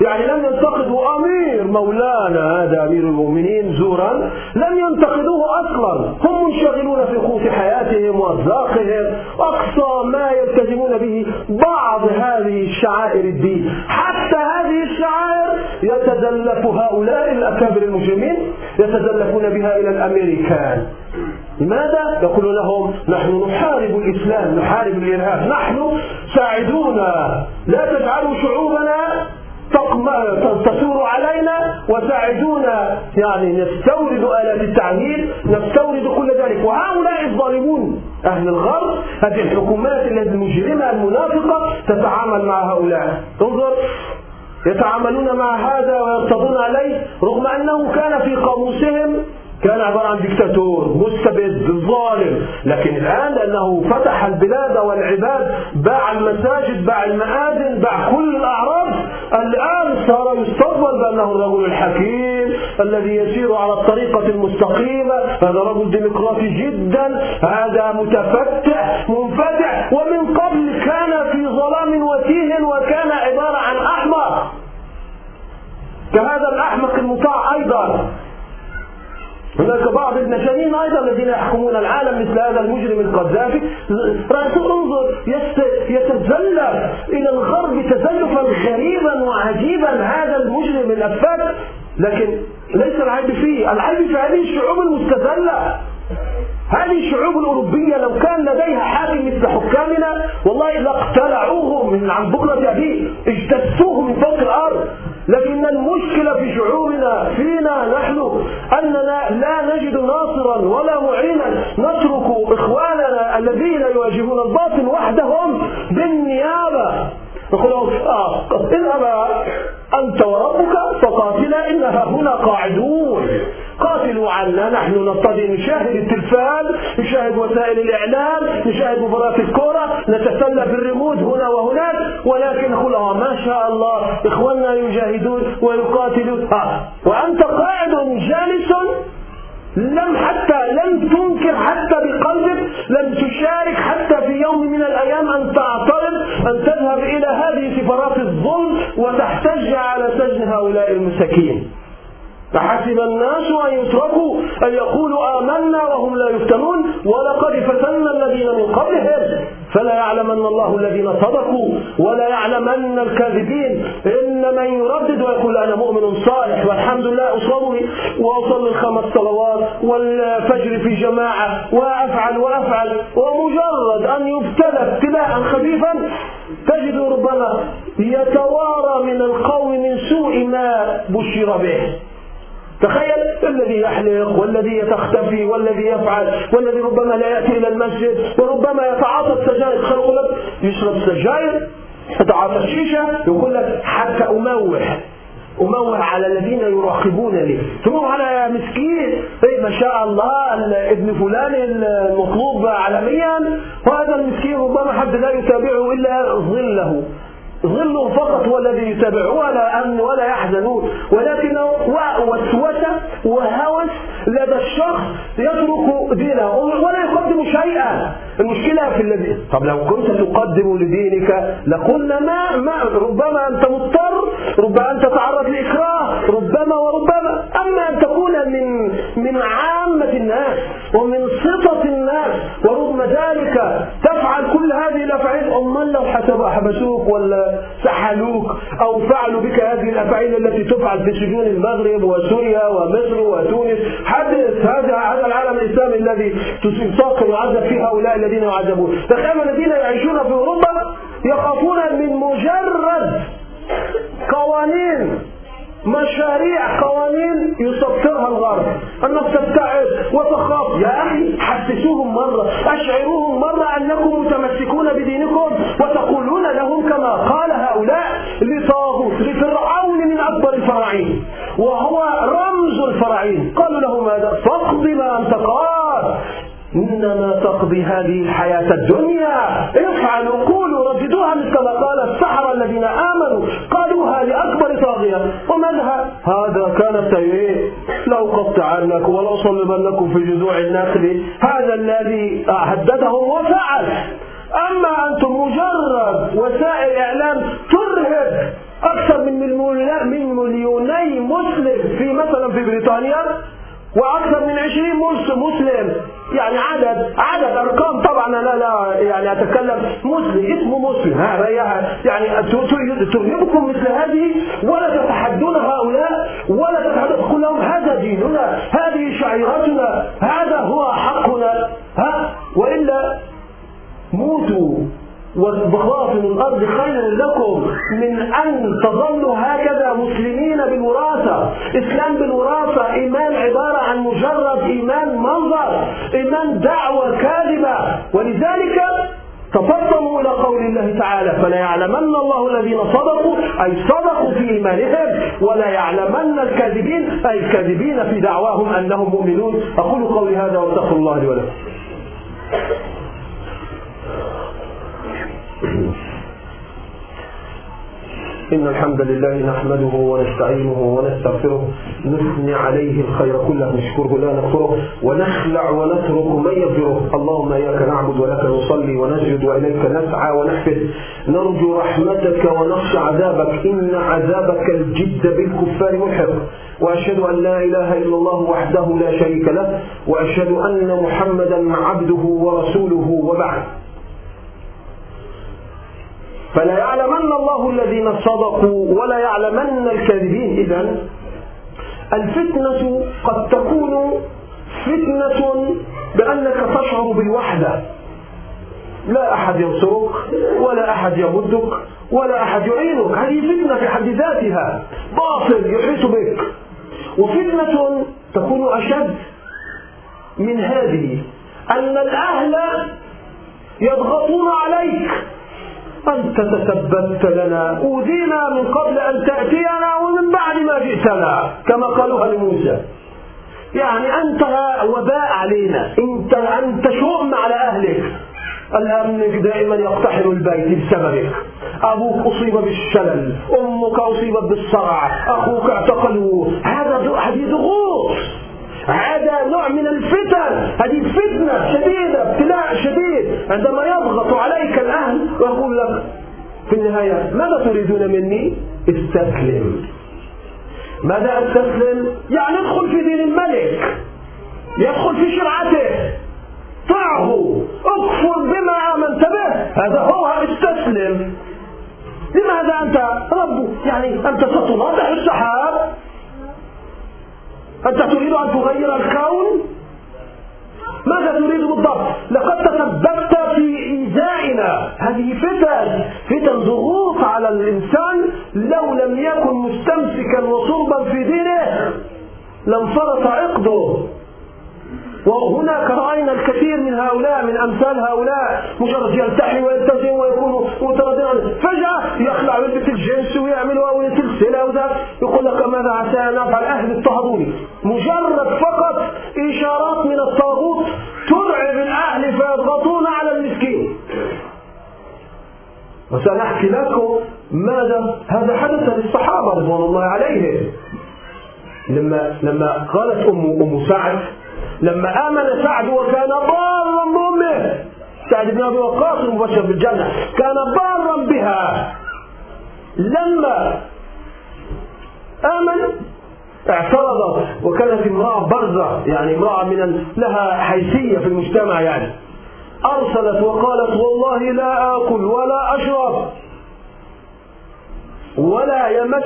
Speaker 1: يعني لم ينتقدوا أمير مولانا هذا أمير المؤمنين زورا. لم ينتقدوه أصلا. هم منشغلون في قوت حياتهم وأرزاقهم. أقصى ما يلتزمون به بعض هذه الشعائر الدين. حتى هذه الشعائر يتزلف هؤلاء الأكابر المجرمين يتزلفون بها إلى الأمريكان. لماذا؟ يقول لهم نحن نحارب الإسلام نحارب الإرهاب. نحن ساعدونا لا تجعلوا شعوبنا تثور علينا وساعدونا يعني نستورد آلات التعمير نستورد كل ذلك. وهؤلاء الظالمون أهل الغرب هذه الحكومات المجرمة المنافقة تتعامل مع هؤلاء. انظر يتعاملون مع هذا ويرتضون عليه رغم أنه كان في قاموسهم كان عبارة عن دكتاتور مستبد ظالم. لكن الآن لأنه فتح البلاد والعباد باع المساجد باع المآذن باع كل الأعراض الآن صار يستقبل بأنه الرجل الحكيم الذي يسير على الطريقة المستقيمة. هذا رجل ديمقراطي جدا. هذا متفتح منفتح. ومن قبل كان في ظلام وتيه وكان عبارة عن أحمق كهذا الأحمق المطاع أيضا. هناك بعض المجانين أيضا الذين يحكمون العالم مثل هذا المجرم القذافي. انظر يتزلف إلى الغرب تزلفا غريبا وعجيبا هذا المجرم الأفاك. لكن ليس العيب فيه العيب في هذه الشعوب المستذله هذه الشعوب الأوروبية لو كان لديها حاكم مثل حكامنا والله لاقتلعوهم من عن بكرة أبيه اجتثوه من فوق الأرض. لكن المشكلة في شعوبنا فينا نحن أننا لا نجد ناصرا ولا معينا. نترك إخواننا الذين يواجهون الباطل وحدهم بالنيابة. نقول آه اذهبا أنت وربك فقاتلا إنها هنا قاعدون. قاتلوا عنا نحن نرتضي نشاهد التلفاز نشاهد وسائل الإعلام نشاهد مباراة الكرة نتسلى بالريموت هنا وهناك ولكن نقول آه ما شاء الله إخواننا يجاهدون ويقاتلون. آه وأنت قاعد جالس لم حتى لم تنكر حتى وتحتج على سجن هؤلاء المساكين فحسب الناس أن يتركوا أن يقولوا آمنا وهم لا يفتنون ولقد فتنا الذين من قبلهم. فلا يعلمن الله الذين صدقوا ولا يعلمن الكاذبين. إن من يردد ويقول أنا مؤمن صالح والحمد لله أصلي وأصلي الخمس صلوات والفجر في جماعة وأفعل وأفعل. ومجرد أن يبتلى ابتلاء خفيفا تجد ربما يتوارى من القوم من سوء ما بشر به. تخيل الذي يحلق والذي يتختفي والذي يفعل والذي ربما لا يأتي إلى المسجد وربما يتعاطى السجائر خلق لك يشرب سجائر يتعاطى الشيشة يقول لك حتى أموح أموه على الذين يراقبونني تموه على مسكين طيب ما شاء الله ابن فلان المطلوب عالميا وهذا المسكين ربما حد لا يتابعه إلا ظله. ظل فقط هو الذي يتابع ولا أمن ولا يحزنون. ولكنه وسوسة وهوس لدى الشخص يترك دينه ولا يقدم شيئا. المشكلة في الذي طب لو كنت تقدم لدينك لقلنا ما, ما ربما أنت مضطر ربما أن تتعرض لإكراه ربما وربما أما أن تكون من من عامة الناس ومن سطة الناس ورغم ذلك تفعل كل هذه الأفعال. أمال لو حبسوك ولا سحلوك أو فعلوا بك هذه الأفعال التي تفعل في سجون المغرب وسوريا ومصر وتونس. حدث هذا هذا العالم الإسلامي الذي تساق يعذب فيه هؤلاء الذين يعذبون. تخيل الذين يعيشون في أوروبا يخافون من مجرد قوانين. مشاريع قوانين يسطرها الغرب. أنك تبتعد وتخاف. يا أخي حسسوهم مرة أشعروهم مرة أنكم متمسكون بدينكم وتقولون لهم كما قال هؤلاء لطاغوت لفرعون من أكبر الفراعين وهو رمز الفراعين. قالوا له ماذا؟ فاقض ما انت قال إنما تقضي هذه الحياة الدنيا. افعلوا قولوا رددوها مثل قال السحرة الذين آمنوا. قالوها لأكبر طاغية وماذا هذا كانت إيه لو قطعنكم ولو صلبنكم في جذوع النخل هذا الذي هددهم وفعل. أما أنتم مجرد وسائل إعلام ترهب أكثر من مليوني مسلم في مثلا في بريطانيا. وأكثر من 20 مسلم. يعني عدد عدد أرقام. طبعا أنا لا يعني أتكلم مسلم. اسمه مسلم. ها يعني ترهبكم مثل هذه؟ ولا تتحدون هؤلاء؟ ولا تتحدون تقول لهم هذا ديننا. هذه شعيرتنا. هذا هو حقنا. ها؟ وإلا موتوا. وبخاطن الأرض خير لكم من أن تظلوا هكذا مسلمين بالوراثة. إسلام بالوراثة إيمان عبارة عن مجرد إيمان منظر إيمان دعوة كاذبة. ولذلك تفضلوا إلى قول الله تعالى فلا يعلمن الله الذين صدقوا أي صدقوا في إيمانهم ولا يعلمن الكاذبين أي الكاذبين في دعواهم أنهم مؤمنون. أقول قولي هذا واتقوا الله لي ولكم. إن الحمد لله نحمده ونستعينه ونستغفره. نثني عليه الخير كله نشكره لا نكفره ونخلع ونترك من يغفره اللهم إياك نعبد ولك نصلي ونسجد وإليك نسعى ونحفد نرجو رحمتك ونخشى عذابك. إن عذابك الجد بالكفار محق وأشهد أن لا إله إلا الله وحده لا شريك له. وأشهد أن محمدا عبده ورسوله وبعد. فلا يعلمن الله الذين صدقوا ولا يعلمن الكاذبين. إذا الفتنة قد تكون فتنة بأنك تشعر بالوحدة. لا أحد ينصرك ولا أحد يمدك ولا أحد يعينك. هذه فتنة في حد ذاتها. باطل يحيط بك. وفتنة تكون أشد من هذه. أن الأهل يضغطون عليك. أنت تثبت لنا. أوذينا من قبل أن تأتينا ومن بعد ما جئتنا كما قالوها لموسى. يعني أنت وباء علينا. أنت, أنت شؤم على أهلك. الأمن دائما يقتحم البيت بسببك. أبوك أصيب بالشلل أمك أصيبت بالصرع أخوك اعتقلوا. هذا هذه ضغوط هذا نوع من الفتن. هذه فتنة شديدة. شديد. عندما يضغط عليك الأهل ويقول لك في النهاية ماذا تريدون مني؟ استسلم. ماذا استسلم؟ يعني ادخل في دين الملك. يدخل في شرعته. طعه. اكفر بما آمنت به. هذا هو استسلم. لماذا أنت رب؟ يعني أنت ستناطح السحاب. أنت تريد أن تغير الكون؟ ماذا تريد بالضبط؟ لقد تسببت في إيذائنا هذه فتن فتن ضغوط على الإنسان لو لم يكن مستمسكا وصلبا في دينه لانفرط عقده. وهناك رأينا الكثير من هؤلاء من أمثال هؤلاء مجرد يلتحي ويلتزم ويكون مترددا. فجأة يخلع ويلبس الجنس ويعمل سلسلة وذا يقول لك ماذا عسى أن أفعل أهل اضطهدوني مجرد فقط إشارات من الطاغوت ترعب الأهل فيضغطون على المسكين. وسنحكي لكم ماذا هذا حدث للصحابة رضوان الله عليهم. لما لما قالت أم أم سعد لما آمن سعد وكان بارا بأمه. سعد بن أبي وقاص المبشر بالجنة. كان بارا بها. لما آمن اعترضت وكانت امرأة برزة يعني امرأة من لها حيثية في المجتمع يعني. أرسلت وقالت والله لا آكل ولا أشرب. ولا يمس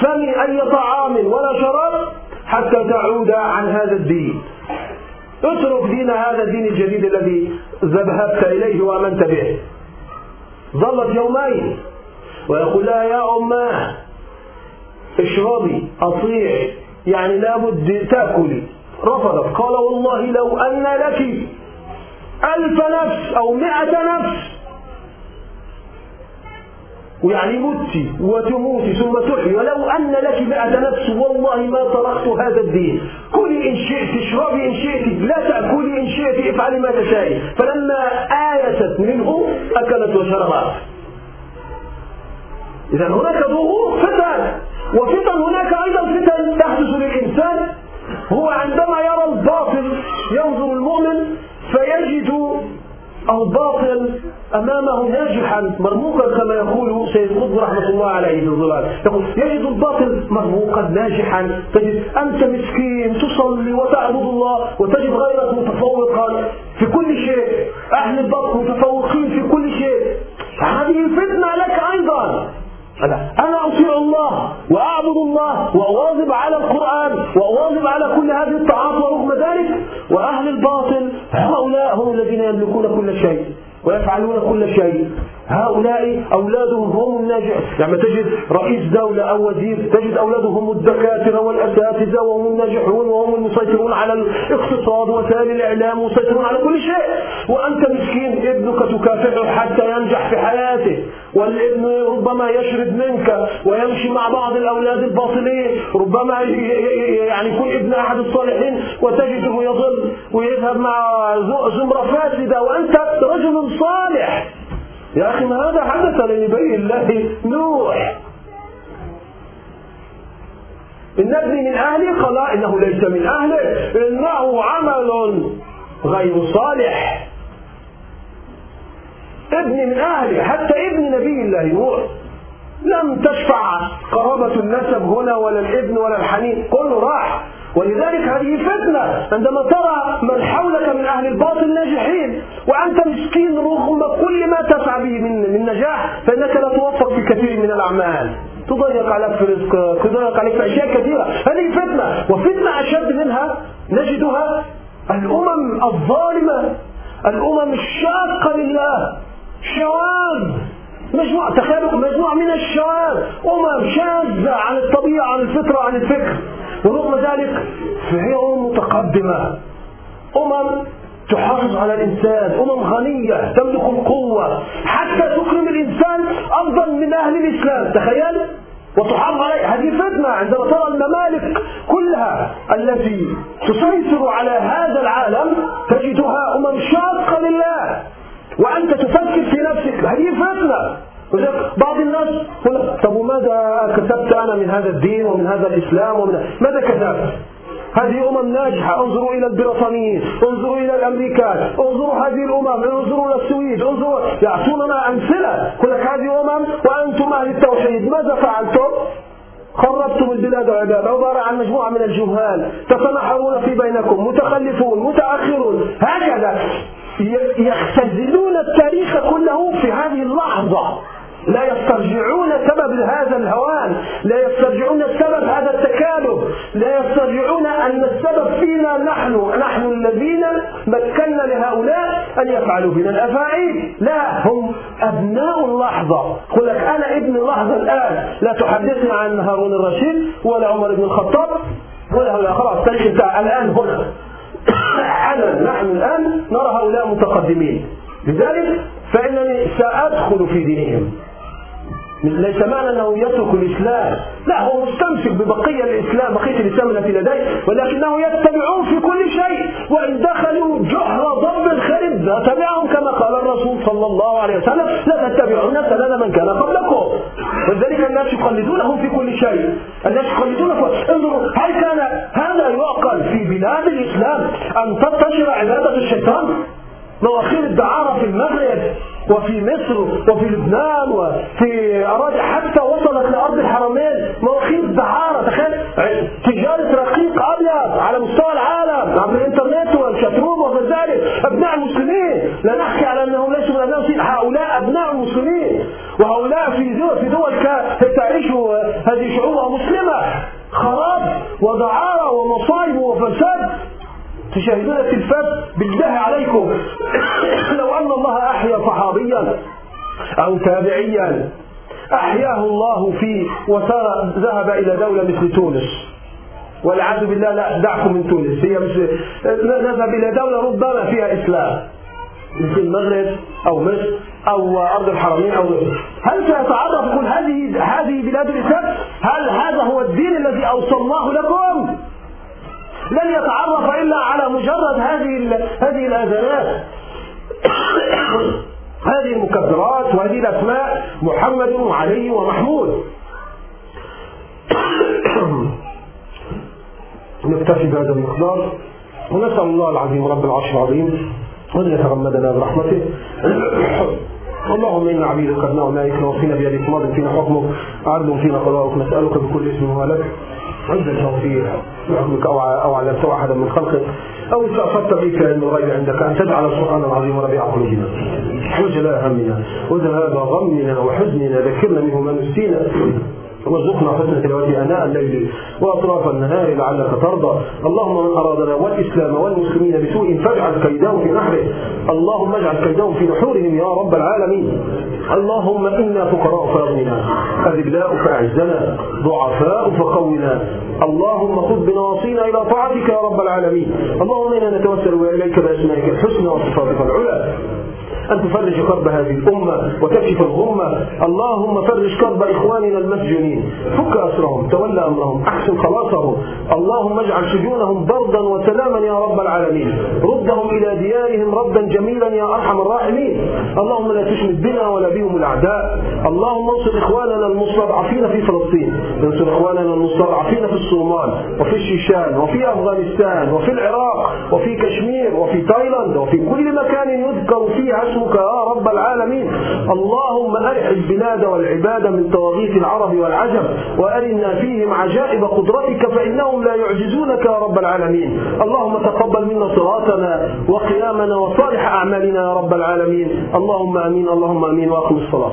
Speaker 1: فمي أي طعام ولا شراب. حتى تعود عن هذا الدين. اترك دين هذا الدين الجديد الذي ذهبت إليه وآمنت به. ظلت يومين. ويقول لها يا أماه اشربي أطيعي يعني لابد تأكلي. رفضت. قال والله لو أن لك ألف نفس أو مئة نفس ويعني متي وتموتي ثم تحيي. ولو أن لك مئة نفس والله ما تركت هذا الدين. كلي إن شئت اشربي إن شئت لا تأكلي إن شئت افعلي ما تشائي فلما آيست منه أكلت وشربت. إذا هناك ظهور فتن. وفتن هناك أيضا فتن تحدث للإنسان. هو عندما يرى الباطل ينظر المؤمن فيجد الباطل أمامه ناجحا مرموقا كما يقول سيد قطب رحمة الله عليه في الظلال. يقول يجد الباطل مرموقا ناجحا. تجد أنت مسكين تصلي وتعبد الله وتجد غيرك متفوقا في كل شيء. أهل الباطل متفوقين في كل شيء. هذه فتنة لك أيضا. أنا أطيع الله وأعبد الله وأواظب على القرآن وأواظب على كل هذه الطاعات ورغم ذلك وأهل الباطل هؤلاء هم الذين يملكون كل شيء ويفعلون كل شيء. هؤلاء أولادهم هم الناجح يعني تجد رئيس دولة أو وزير تجد أولادهم الدكاترة والأساتذة وهم الناجحون وهم المسيطرون على الاقتصاد وسائل الإعلام ومسيطرون على كل شيء. وأنت مسكين ابنك تكافحه حتى ينجح في حياته. والابن ربما يشرد منك ويمشي مع بعض الأولاد الباطلين. ربما يعني يكون ابن أحد الصالحين وتجده يضل ويذهب مع زمرة فاسدة. وأنت رجل صالح. يا أخي ما هذا حدث لنبي الله نوح؟ إن ابني من أهلي قال إنه ليس من أهله. إنه عمل غير صالح. ابني من أهلي حتى ابن نبي الله نوح. لم تشفع قرابة النسب هنا ولا الابن ولا الحنين. كله راح. ولذلك هذه فتنة عندما ترى من حولك من أهل الباطل ناجحين وأنت مسكين رغم كل ما تسعى به من, من نجاح فإنك لا توفق في كثير من الأعمال. تضيق عليك في رزقك تضيق عليك في أشياء كثيرة. هذه فتنة وفتنة أشد منها نجدها الأمم الظالمة الأمم الشاقة لله. شواذ مجموعة تخيلوا مجموعة من الشواذ أمم شاذة عن الطبيعة عن الفطرة عن الفكر. ورغم ذلك فهي أمم متقدمة. أمم تحافظ على الإنسان. أمم غنية تملك القوة. حتى تكرم الإنسان أفضل من أهل الإسلام. تخيل؟ وتحافظ عليه. هذه فتنة عندما ترى الممالك كلها التي تسيطر على هذا العالم تجدها أمم شاقة لله. وأنت تفكر في نفسك. هذه فتنة. بعض الناس يقول طب وماذا كتبت أنا من هذا الدين ومن هذا الإسلام ومن ماذا كتبت هذه أمم ناجحة انظروا إلى البريطانيين انظروا إلى الأمريكان انظروا هذه الأمم انظروا إلى السويد انظروا يعطوننا أمثلة. يقول لك هذه أمم وأنتم أهل التوحيد ماذا فعلتم؟ خربتم البلاد والعباد عبارة عن مجموعة من الجهال تتنحرون في بينكم متخلفون متأخرون هكذا. يختزلون التاريخ كله في هذه اللحظة. لا يسترجعون سبب هذا الهوان لا يسترجعون سبب هذا التكالب لا يسترجعون أن السبب فينا نحن نحن الذين مكنا لهؤلاء أن يفعلوا بنا الأفاعيل. لا هم أبناء اللحظة. يقول لك أنا ابن اللحظة الآن. لا تحدثني عن هارون الرشيد ولا عمر بن الخطاب ولا خلاص تاريخ الآن هنا. أنا نحن الآن نرى هؤلاء متقدمين. لذلك فإنني سأدخل في دينهم. ليس معنى أنه يترك الإسلام. لا هو مستمسك ببقية الإسلام بقية الإسلام التي لديه ولكنه يتبعون في كل شيء. وإن دخلوا جحر ضب خرب نتبعهم كما قال الرسول صلى الله عليه وسلم لا تتبعون سنن من كان قبلكم. ولذلك الناس يقلدونهم في كل شيء. الناس يقلدون انظروا هل كان هذا يعقل في بلاد الإسلام أن تنتشر عبادة الشيطان؟ مواخير الدعارة في المغرب وفي مصر وفي لبنان وفي أراضي حتى وصلت لأرض الحرمين. مواخير الدعارة تخيل. تجارة رقيق أبيض على مستوى العالم عبر الإنترنت والشاتروم وغير ذلك. أبناء المسلمين. لا نحكي على أنهم ليسوا من أبناء هؤلاء أبناء المسلمين. وهؤلاء في دول, في دول تعيش هذه شعوبها مسلمة. خراب ودعارة ومصايب وفساد. تشاهدون التلفاز بالله عليكم. لو أن الله أحيا صحابيا أو تابعيا أحياه الله في وسار ذهب إلى دولة مثل تونس. والعياذ بالله لا دعكم من تونس. هي مش نذهب إلى دولة ربما فيها إسلام. مثل المغرب أو مصر أو أرض الحرمين أو غيره هل سيتعرف يقول هذه هذه بلاد الإسلام؟ هل هذا هو الدين الذي أوصلناه لكم؟ لن يتعرف إلا على مجرد هذه هذه الآذانات هذه المكبرات وهذه الأسماء محمد وعلي ومحمود. نكتفي بهذا المقدار. ونسأل الله العظيم رب العرش العظيم أن يتغمدنا برحمته. اللهم إنا عبيدك أبناء أولئك وفينا بيدك ماض فينا حكمك عدل فينا قضاؤك. نسألك بكل اسم هو لك. عند التوفيق. بحكمك أو أو علمته أحدا من خلقك. أو استأثرت بك من الغيب عندك أن تجعل القرآن العظيم ربيع قلوبنا. وجلاء همنا وذهاب غمنا وحزننا. ذكرنا منه ما نسينا. وارزقنا حسن تلاوته آناء الليل وأطراف النهار لعلك ترضى. اللهم من أرادنا والإسلام والمسلمين بسوء فاجعل كيدهم في نحره. اللهم اجعل كيدهم في نحورهم يا رب العالمين. اللهم إنا فقراء فأغننا. اذلاء فاعزنا ضعفاء فقونا اللهم خذ بنواصينا إلى طاعتك يا رب العالمين. اللهم إنا نتوسل إليك بأسمائك الحسنى وصفاتك العلى. أن تفرج كرب هذه الأمة وتكشف الغمة. اللهم فرج كرب إخواننا المسجونين. فك أسرهم تولى أمرهم أحسن خلاصهم. اللهم اجعل سجونهم بردا وسلاما يا رب العالمين. ردهم إلى ديارهم ردا جميلا يا أرحم الراحمين. اللهم لا تشمت بنا ولا بهم الأعداء. اللهم انصر إخواننا المستضعفين في فلسطين. انصر إخواننا المستضعفين في الصومال وفي الشيشان وفي أفغانستان وفي العراق وفي كشمير وفي تايلاند وفي كل مكان يذكر فيه اسمك يا رب العالمين اللهم أرح البلاد والعباد من طواغيت العرب والعجم وأرنا فيهم عجائب قدرتك فإنهم لا يعجزونك يا رب العالمين اللهم تقبل منا صلاتنا وقيامنا وصالح أعمالنا يا رب العالمين اللهم أمين اللهم أمين وأقم الصلاة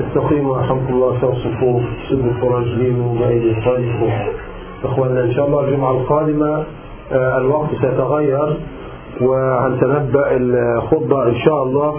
Speaker 1: استقيموا رحمكم الله سوى الصفوف سدوا الفراجلين وبعيد الطريق إخواننا إن شاء الله الجمعة القادمة الوقت سيتغير وهنتنبأ الخطبة إن شاء الله.